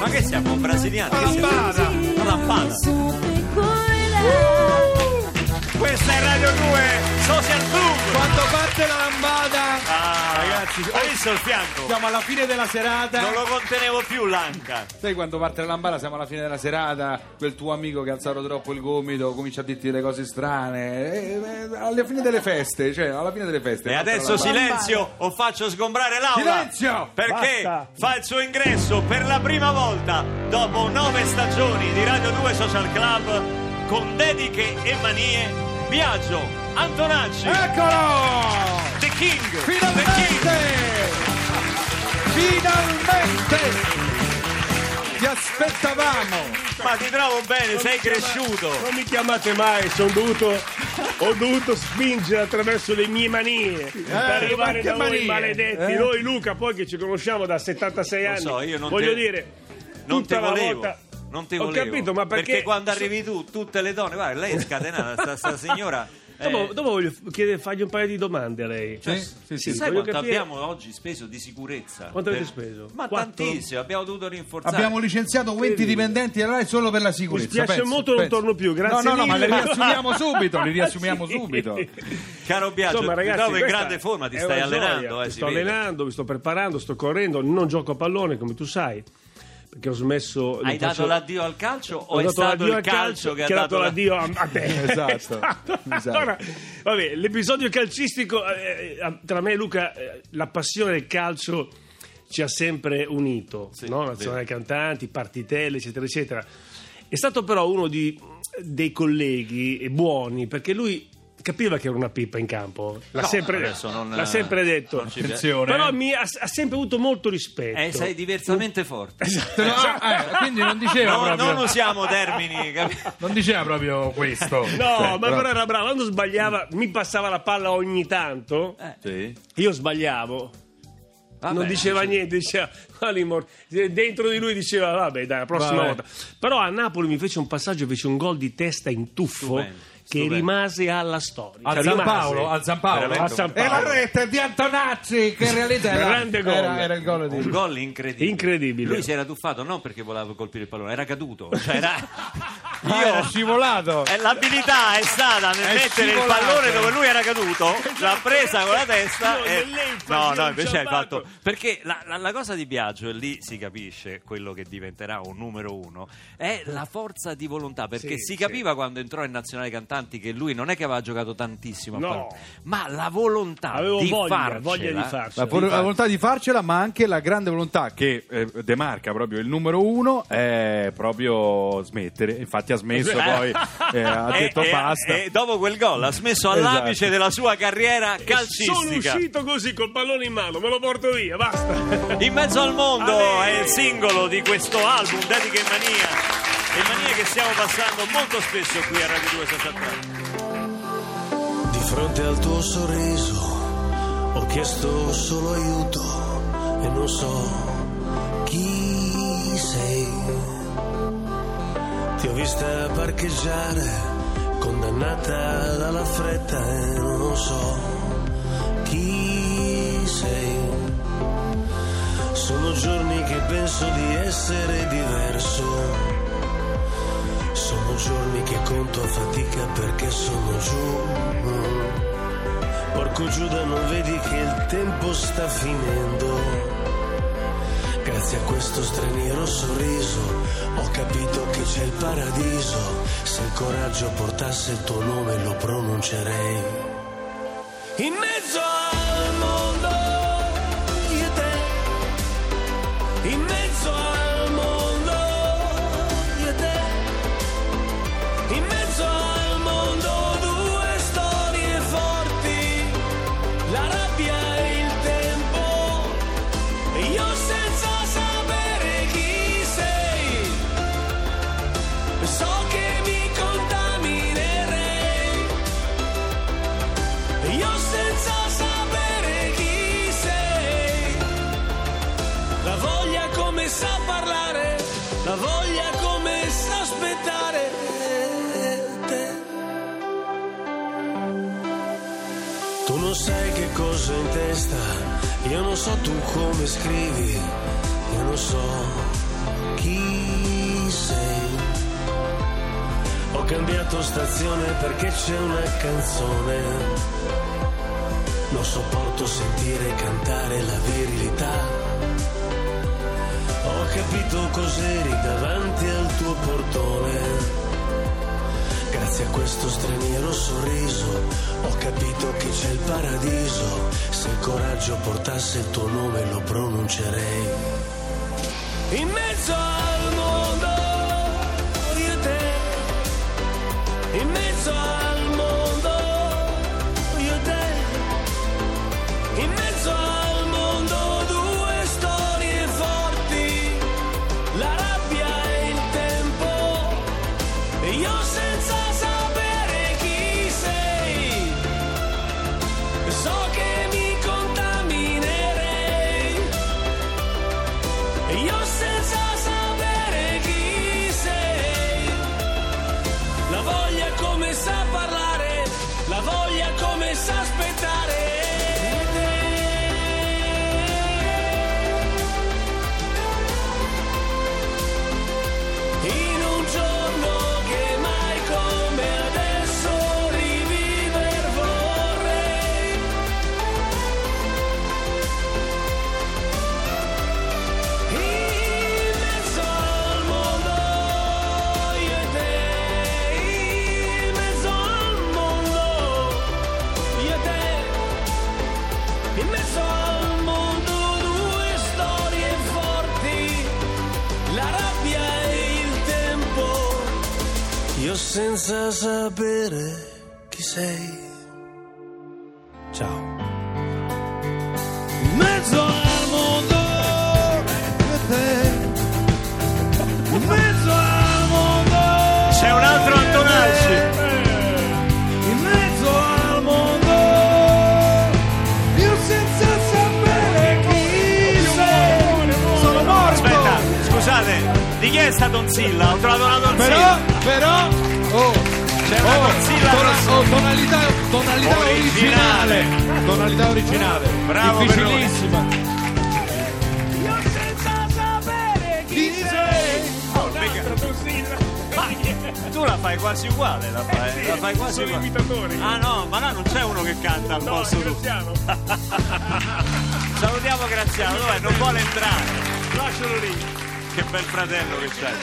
Ma che siamo brasiliani? Lampada. cuidar. Questa è Radio 2 Social Club. Quando parte la lambada, Ragazzi, hai visto il fianco? siamo alla fine della serata. Non lo contenevo più l'anca. Sai quando parte la lambada, siamo alla fine della serata, quel tuo amico che ha alzato troppo il gomito comincia a dirti delle cose strane. eh, eh, alla fine delle feste, cioè alla fine delle feste. E adesso silenzio o faccio sgombrare l'aula. Silenzio! Perché Basta. fa il suo ingresso per la prima volta dopo nove stagioni di Radio 2 Social Club con dediche e manie. Biagio Antonacci, Eccolo! The King, The Finalmente! King. Finalmente! Ti aspettavamo! Ma ti trovo bene, sei cresciuto. Non mi chiamate mai, sono dovuto, ho dovuto spingere attraverso le mie manie per arrivare da voi manie? maledetti. Eh? Noi Luca, poi che ci conosciamo da 76 anni, so, io non voglio te- dire, Non tutta te la volevo. volta- Non te Ho volevo. capito, ma perché, quando arrivi tu, tutte le donne, guarda, lei è scatenata, sta, sta signora. Eh, Dopo, dopo voglio chiedere, fargli un paio di domande a lei. Sì, sì, sì. sai quanto capire- abbiamo oggi speso di sicurezza? Quanto avete Per- speso? Ma Quattro? tantissimo, abbiamo dovuto rinforzare. Abbiamo licenziato 20 dipendenti della RAI solo per la sicurezza. Mi spiace pensa, molto, non pensa. torno più, grazie No, no, no, ma li riassumiamo subito, li riassumiamo Sì. subito. Caro Biagio, Insomma, ragazzi, in grande forma, ti stai gioia. allenando. Eh, Mi sto vede. allenando, mi sto preparando, sto correndo, non gioco a pallone come tu sai. Perché ho smesso. Hai dato faccio- l'addio al calcio o ho è dato stato l'addio il al calcio che ha dato la- l'addio a, a te? Esatto, esatto. Allora, vabbè, l'episodio calcistico eh, eh, tra me e Luca, eh, la passione del calcio ci ha sempre unito, Sì, no? nazionali cantanti, partitelle, eccetera, eccetera. È stato però uno di- dei colleghi buoni perché lui capiva che era una pippa in campo, l'ha, No, sempre, adesso non- l'ha sempre detto. Però mi ha, ha sempre avuto molto rispetto. Eh, sei diversamente forte. Se no- eh, quindi non diceva No, proprio, non usiamo termini. capi- non diceva proprio questo. No, Cioè, ma però era bravo. Quando sbagliava, mi passava la palla ogni tanto. Eh, Io sbagliavo. vabbè, non diceva sì. niente, diceva dentro di lui diceva vabbè dai la prossima Vabbè. volta però a Napoli mi fece un passaggio fece un gol di testa in tuffo Stupendo, che rimase alla storia Al Cioè, San rimase. Paolo, al San Paolo. A San E la Paolo. rete di Antonacci che in realtà era, Grande gol. era, era il gol di Un gol incredibile. Incredibile. Lui si era tuffato non perché voleva colpire il pallone, era caduto. Cioè era... Ah, era scivolato. Eh, L'abilità è stata nel È mettere il scivolato. pallone dove lui era caduto, l'ha presa con la testa Io e... No, ho no, invece hai fatto... Perché la, la- la cosa di Biagio, e lì si capisce quello che diventerà un numero uno, è la forza di volontà, perché Sì, si capiva quando entrò in Nazionale Cantanti che lui non è che aveva giocato tantissimo a No. ma la volontà avevo di voglia, farcela, voglia di farcela. La, la volontà di farcela, ma anche la grande volontà che eh, demarca proprio il numero uno è proprio smettere. Infatti ha smesso poi, eh, ha E- detto e- basta. E dopo quel gol ha smesso all'apice Esatto. della sua carriera sono calcistica. uscito così col pallone in mano me lo porto via basta In mezzo al mondo Ale! è il singolo di questo album, Dedica in Mania. E manie che stiamo passando molto spesso qui a Radio 2 Social Club. Di fronte al tuo sorriso ho chiesto solo aiuto e non so chi sei. Ti ho vista parcheggiare, condannata dalla fretta e non so chi sei. Sono giorni che penso di essere diverso. Sono giorni che conto a fatica perché sono giù. Porco Giuda, non vedi che il tempo sta finendo. Grazie a questo straniero sorriso ho capito che c'è il paradiso. Se il coraggio portasse il tuo nome lo pronuncerei. In mezzo al cosa in testa, io non so tu come scrivi, io non so chi sei. Ho cambiato stazione perché c'è una canzone. Non sopporto sentire cantare la virilità. Ho capito cos'eri davanti al tuo portone. Grazie a questo straniero sorriso ho capito che c'è il paradiso. Se il coraggio portasse il tuo nome lo pronuncerei. In mezzo al mondo, io e te. In mezzo sa aspettare. Senza sapere chi sei. Ciao. In mezzo al mondo e te. Scusate, di chi è sta Donzilla? Ho trovato una Donzilla. Però, però. Oh. C'è una Donzilla tona- oh, tonalità, tonalità Originale. originale. Tonalità originale. Bravo, Difficilissima. Io senza sapere chi sei. Ma tu la fai quasi uguale, la fai, la fai quasi sono uguale. imitatori. Ah no, ma là non c'è uno che canta al No, posto tuo. Graziano, Salutiamo Graziano, dov'è? Non vuole entrare. lascialo lì. Che bel fratello che c'hai.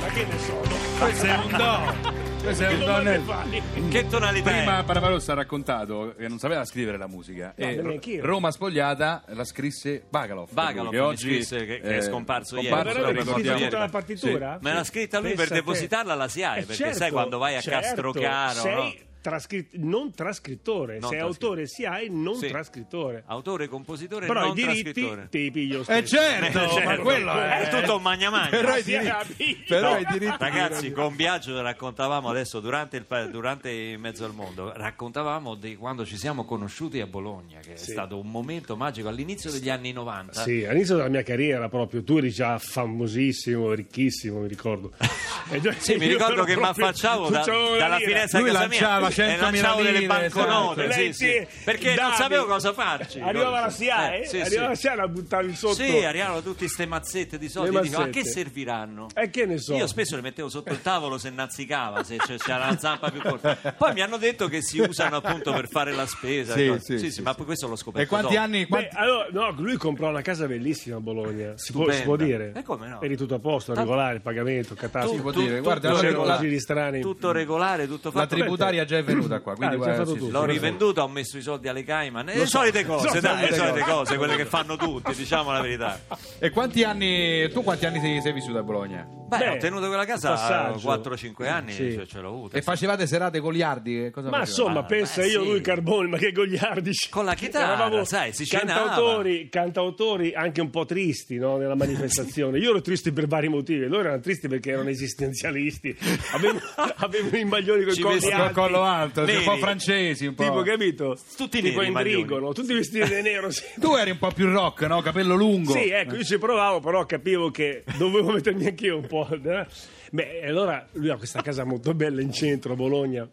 Ma che ne so? Questo è un do. Questo è un do Domande nel- fai? Che tonalità Prima è? Barbarossa ha raccontato che non sapeva scrivere la musica No, e neanch'io. Roma spogliata la scrisse Bagalov. Bagalov, che oggi scrisse che- che è scomparso ieri. scomparso, l'hai Avete ricordiamo. scritto tutta la ieri. partitura? Me l'ha scritta lui per Pensa a te. depositarla alla SIAE, Eh, perché certo, sai quando vai a certo. Castrocaro, sei no? Trascrit- non trascrittore, Non sei trascrittore. autore sia e non Sì. trascrittore. Autore, compositore, Però i non diritti trascrittore. te li piglio Eh stesso. certo, Eh, certo. ma quello è... È tutto un magna magna. Però i diritti, però i diritti Ragazzi, con Biagio raccontavamo adesso durante, il, durante mezzo al mondo, raccontavamo di quando ci siamo conosciuti a Bologna, che è stato un momento magico all'inizio degli anni 90. Sì, all'inizio della mia carriera proprio, tu eri già famosissimo, ricchissimo, mi ricordo. Sì, mi ricordo che mi affacciavo da- dalla finestra Lui di casa mia lanciava e 100.000 lanciavo delle banconote, esatto. sì, sì, sì, perché non Davide, sapevo cosa farci. Arrivava la SIAE, Eh, sì, arrivava la SIAE la buttavi sotto. Sì, arrivavano tutte queste mazzette di soldi. Dico, a che serviranno? E che ne so. Io spesso le mettevo sotto il tavolo se nazzicava, se c'è- c'era la zampa più corta. Poi mi hanno detto che si usano appunto per fare la spesa. Sì, sì, sì, ma poi questo l'ho scoperto. E quanti dopo. anni... Beh, allora, no, lui comprò una casa bellissima a Bologna, si può, si può dire. E come no? Eri tutto a posto, regolare, il pagamento, catastro. Si può dire, guarda, tutto la- la- regolare, tutto La fatto. tributaria già è venuta qua, quindi Ah, già guarda, fatto sì, tutto. L'ho sì. rivenduto, ho messo i soldi alle Cayman. Le so. solite cose, So, dai, le solite solite cose. cose, quelle che fanno tutti, diciamo la verità. E quanti anni... Tu quanti anni sei, sei vissuto a Bologna? Beh, Beh, ho tenuto quella casa passaggio. 4-5 anni, Sì. cioè, ce l'ho avuta. E facevate serate goliardi? Che cosa Ma facevate? insomma, Ah, pensa beh, io, sì. lui, Carboni, ma che gogliardici. Con la chitarra, Eravamo sai, si cantautori, cantautori anche un po' tristi no, nella manifestazione. Io ero triste per vari motivi, loro erano tristi perché erano esistenzialisti. Avevano, avevano i maglioni con i Ci colli vesti- Col alti. collo alto, Neri. un po' francesi, un po'. Tipo, capito? Tutti tipo neri Endrigo, maglioni. no? Tutti vestiti di nero. sì. Tu eri un po' più rock, no? Capello lungo. Sì, ecco, io ci provavo, però capivo che dovevo mettermi anch'io un po'. Eh. Beh, e allora lui ha questa casa molto bella in centro a Bologna.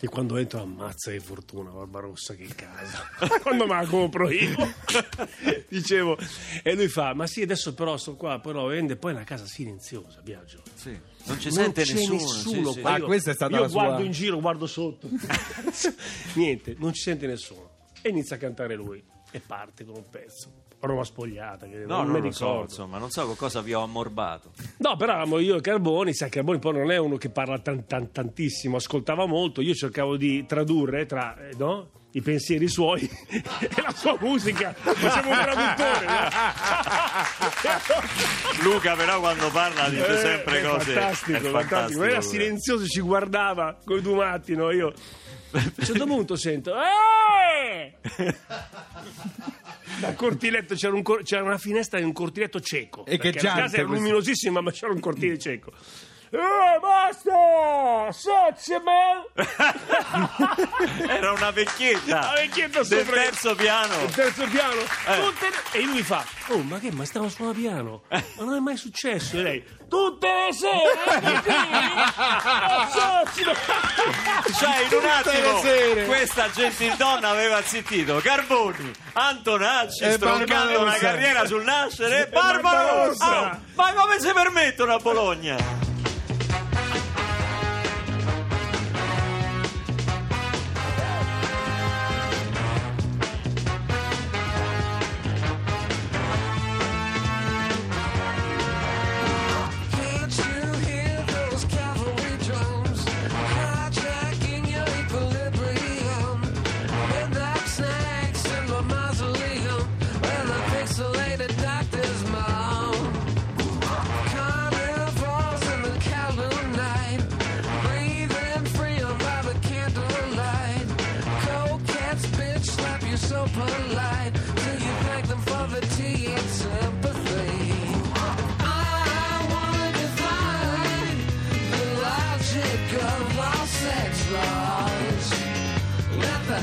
E quando entro ammazza che fortuna Barbarossa che casa. quando me la compro io. Dicevo, e lui fa, ma sì adesso però sto qua, però vende, poi è una casa silenziosa, Biagio. Sì. Non ci non sente c'è nessuno. nessuno sì, sì. qua. Ah, Io- questa è stata io la sua- guardo in giro, guardo sotto. Niente, non ci sente nessuno. E inizia a cantare lui. E parte con un pezzo. Roma spogliata, che No, non, non mi lo so, ricordo. insomma, non so cosa vi ho ammorbato. No, però io e Carboni, sai, Carboni poi non è uno che parla tan- tan- tantissimo, ascoltava molto, io cercavo di tradurre tra eh, no? i pensieri suoi e la sua musica, facevo un traduttore. no? Luca però quando parla dice Eh, sempre è cose fantastico, è fantastico. Era Luca. silenzioso, ci guardava con i due matti, no? Io a un certo punto sento "Eh!" dal cortiletto c'era, un cor- c'era una finestra in un cortiletto cieco. E che la casa era luminosissima ma c'era un cortile cieco eh basta! Sozzeman era una vecchietta. La vecchietta del sopra- terzo piano. Il terzo piano. Eh. tutte- e lui fa oh ma che ma stiamo suonando piano? Ma non è mai successo? E lei tutte le sere cioè in un le attimo sere. questa gentildonna aveva zittito Carboni Antonacci E stroncando Barbarossa. una carriera sul nascere e E Barbarossa. Barbarossa. Oh, ma come si permettono a Bologna polite you them for the tea and sympathy. I wanna the logic of all sex laws. Let the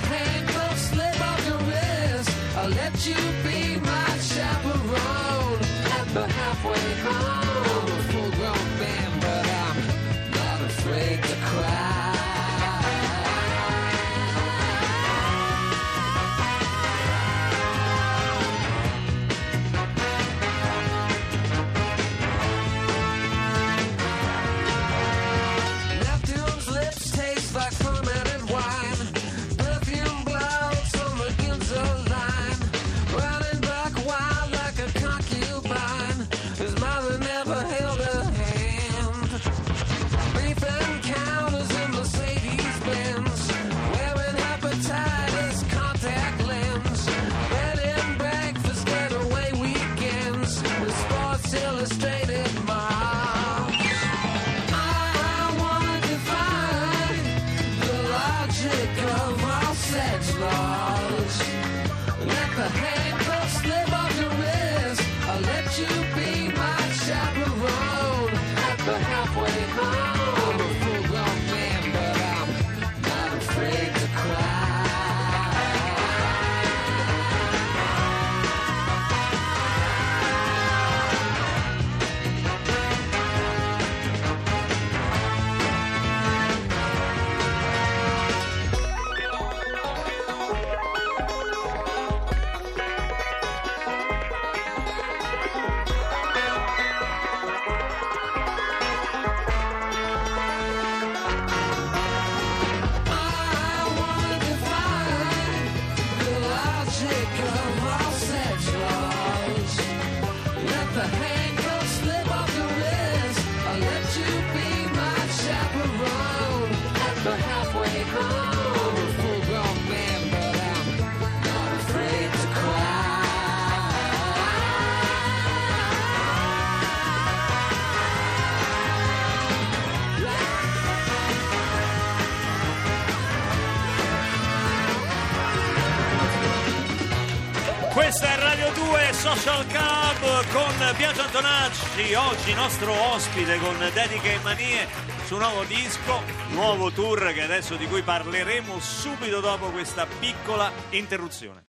slip off your wrist. I'll let you be my chaperone at the halfway home. no puede más. Social Club con Biagio Antonacci, oggi nostro ospite con Dediche e Manie su nuovo disco, nuovo tour che adesso di cui parleremo subito dopo questa piccola interruzione.